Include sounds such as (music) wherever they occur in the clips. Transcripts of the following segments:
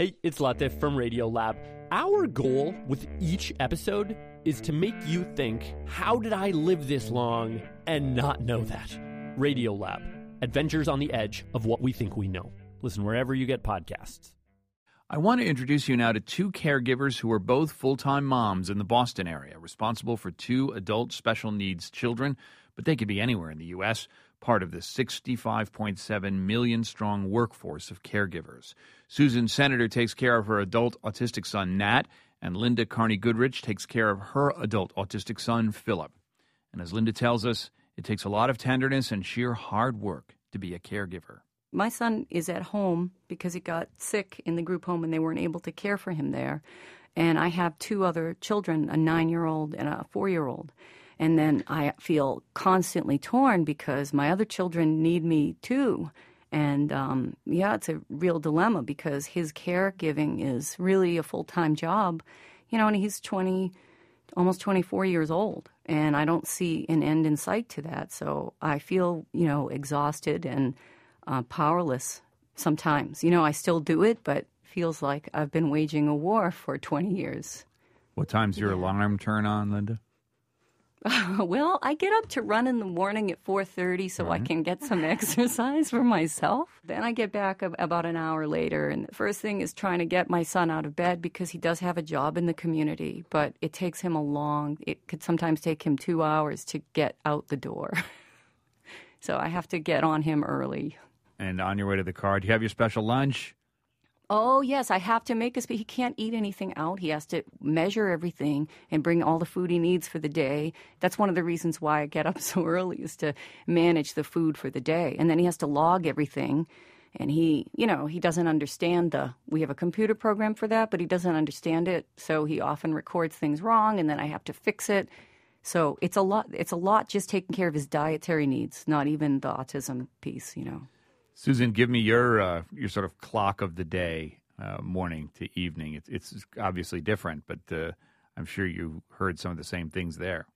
Hey, it's Latif from Radiolab. Our goal with each episode is to make you think, how did I live this long and not know that? Radiolab, adventures on the edge of what we think we know. Listen wherever you get podcasts. I want to introduce you now to two caregivers who are both full time moms in the Boston area, responsible for two adult special needs children, but they could be anywhere in the U.S., part of the 65.7 million strong workforce of caregivers. Susan Senator takes care of her adult autistic son, Nat, and Linda Carney Goodrich takes care of her adult autistic son, Philip. And as Linda tells us, it takes a lot of tenderness and sheer hard work to be a caregiver. My son is at home because he got sick in the group home and they weren't able to care for him there. And I have two other children, a nine year old and a four year old. And then I feel constantly torn because my other children need me too. And um, yeah, it's a real dilemma because his caregiving is really a full time job. You know, and he's 20, almost 24 years old. And I don't see an end in sight to that. So I feel, you know, exhausted and uh, powerless sometimes. You know, I still do it, but feels like I've been waging a war for 20 years. What time's your alarm turn on, Linda? (laughs) well, I get up to run in the morning at 4:30 so right. I mm-hmm. can get some (laughs) exercise for myself. Then I get back about an hour later and the first thing is trying to get my son out of bed because he does have a job in the community, but it takes him a long it could sometimes take him 2 hours to get out the door. (laughs) so I have to get on him early and on your way to the car, do you have your special lunch? Oh yes, I have to make a. He can't eat anything out. He has to measure everything and bring all the food he needs for the day. That's one of the reasons why I get up (laughs) so early is to manage the food for the day, and then he has to log everything. And he, you know, he doesn't understand the. We have a computer program for that, but he doesn't understand it, so he often records things wrong, and then I have to fix it. So it's a lot. It's a lot just taking care of his dietary needs, not even the autism piece, you know. Susan, give me your uh, your sort of clock of the day, uh, morning to evening. It's it's obviously different, but uh, I'm sure you heard some of the same things there.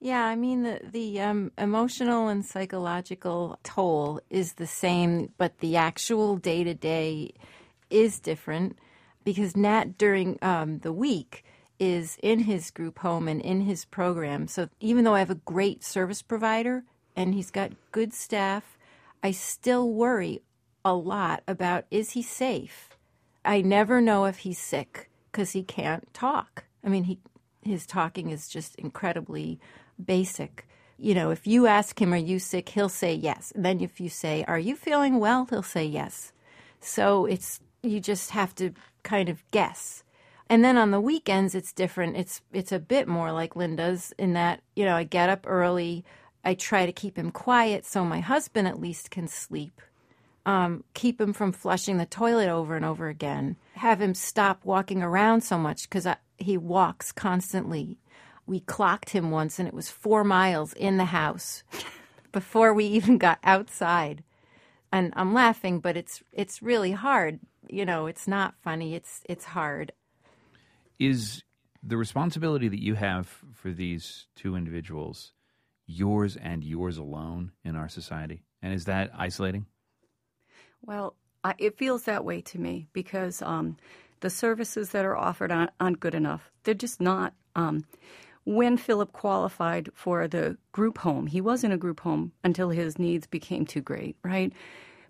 Yeah, I mean the the um, emotional and psychological toll is the same, but the actual day to day is different because Nat during um, the week is in his group home and in his program. So even though I have a great service provider and he's got good staff I still worry a lot about is he safe? I never know if he's sick because he can't talk. I mean, he his talking is just incredibly basic. You know, if you ask him, Are you sick? he'll say yes. And then if you say, Are you feeling well? he'll say yes. So it's, you just have to kind of guess. And then on the weekends, it's different. It's, it's a bit more like Linda's in that, you know, I get up early. I try to keep him quiet so my husband at least can sleep. Um, keep him from flushing the toilet over and over again. Have him stop walking around so much because he walks constantly. We clocked him once and it was four miles in the house (laughs) before we even got outside. And I'm laughing, but it's it's really hard. You know, it's not funny. It's it's hard. Is the responsibility that you have for these two individuals yours and yours alone in our society? And is that isolating? Well, I, it feels that way to me because um, the services that are offered aren't, aren't, good enough. They're just not. Um, when Philip qualified for the group home, he was in a group home until his needs became too great, right?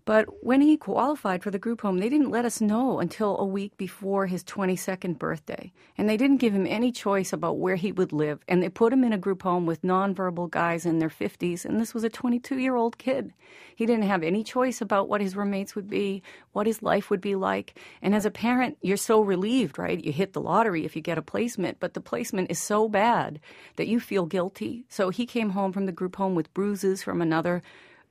But when he qualified for the group home, they didn't let us know until a week before his 22nd birthday. And they didn't give him any choice about where he would live. And they put him in a group home with nonverbal guys in their 50s. And this was a 22 year old kid. He didn't have any choice about what his roommates would be, what his life would be like. And as a parent, you're so relieved, right? You hit the lottery if you get a placement, but the placement is so bad that you feel guilty. So he came home from the group home with bruises from another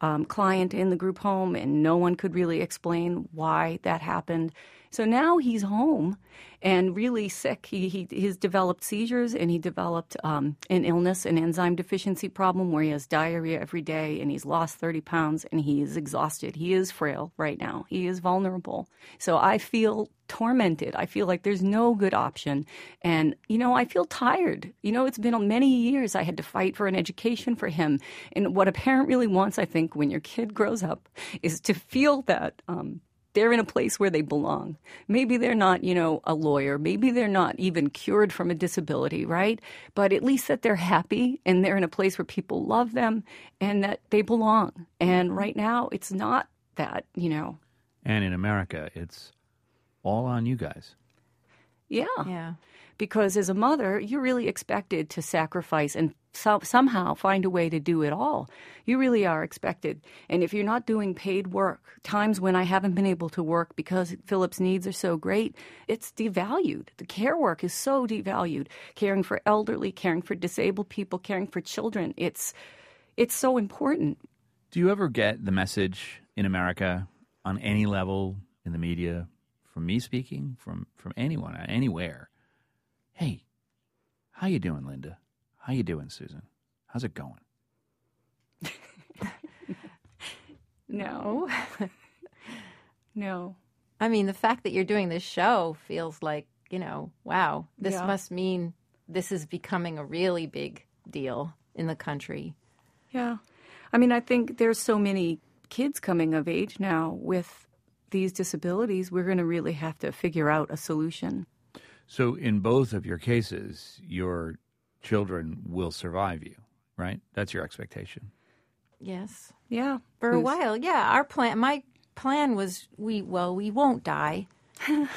um, client in the group home, and no one could really explain why that happened. So now he's home and really sick. He, he he's developed seizures and he developed um, an illness, an enzyme deficiency problem where he has diarrhea every day and he's lost 30 pounds and he is exhausted. He is frail right now. He is vulnerable. So I feel tormented. I feel like there's no good option. And, you know, I feel tired. You know, it's been many years I had to fight for an education for him. And what a parent really wants, I think, when your kid grows up is to feel that. Um, they're in a place where they belong. Maybe they're not, you know, a lawyer. Maybe they're not even cured from a disability, right? But at least that they're happy and they're in a place where people love them and that they belong. And right now, it's not that, you know. And in America, it's all on you guys. Yeah. Yeah. Because as a mother, you're really expected to sacrifice and so, somehow find a way to do it all. You really are expected. And if you're not doing paid work, times when I haven't been able to work because Philip's needs are so great, it's devalued. The care work is so devalued. Caring for elderly, caring for disabled people, caring for children, it's it's so important. Do you ever get the message in America on any level in the media, from me speaking, from from anyone, anywhere? Hey, how you doing, Linda? How you doing, Susan? How's it going? (laughs) no. no. I mean, the fact that you're doing this show feels like, you know, wow, this Yeah. must mean this is becoming a really big deal in the country. Yeah. I mean, I think there's so many kids coming of age now with these disabilities. We're going to really have to figure out a solution. So, in both of your cases, your children will survive you, right? That's your expectation. Yes. Yeah. For a while, yeah. Our plan, my plan was we, well, we won't die. (laughs) and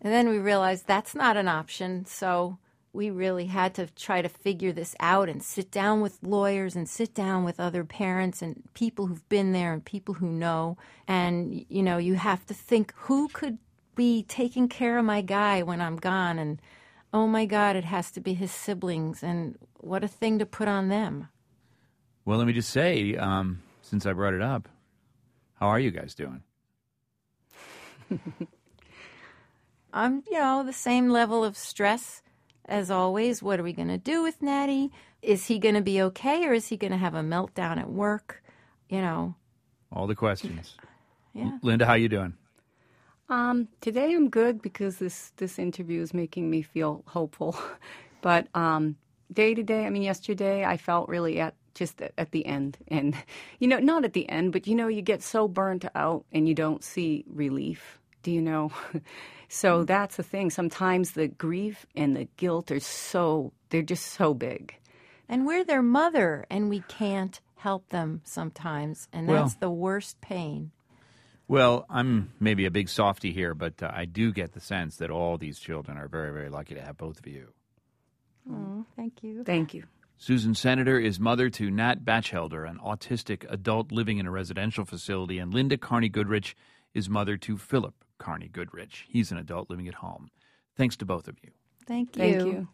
then we realized that's not an option. So we really had to try to figure this out and sit down with lawyers and sit down with other parents and people who've been there and people who know. And, you know, you have to think who could be taking care of my guy when I'm gone. And oh my God, it has to be his siblings. And what a thing to put on them. Well, let me just say, um, since I brought it up, how are you guys doing? (laughs) I'm, you know, the same level of stress as always. What are we going to do with Natty? Is he going to be okay or is he going to have a meltdown at work? You know, All the questions. (laughs) yeah. Linda, how you doing? Um, today I'm good because this this interview is making me feel hopeful. (laughs) but um, day to day, I mean, yesterday I felt really at just at, at the end, and (laughs) you know, not at the end, but you know, you get so burnt out and you don't see relief. Do you know? (laughs) so that's the thing. Sometimes the grief and the guilt are so they're just so big. And we're their mother and we can't help them sometimes. And Well- that's the worst pain. Well, I'm maybe a big softy here, but uh, I do get the sense that all these children are very, very lucky to have both of you. Oh, thank you. Thank you. Susan Senator is mother to Nat Batchelder, an autistic adult living in a residential facility, and Linda Carney Goodrich is mother to Philip Carney Goodrich. He's an adult living at home. Thanks to both of you. Thank you. Thank you.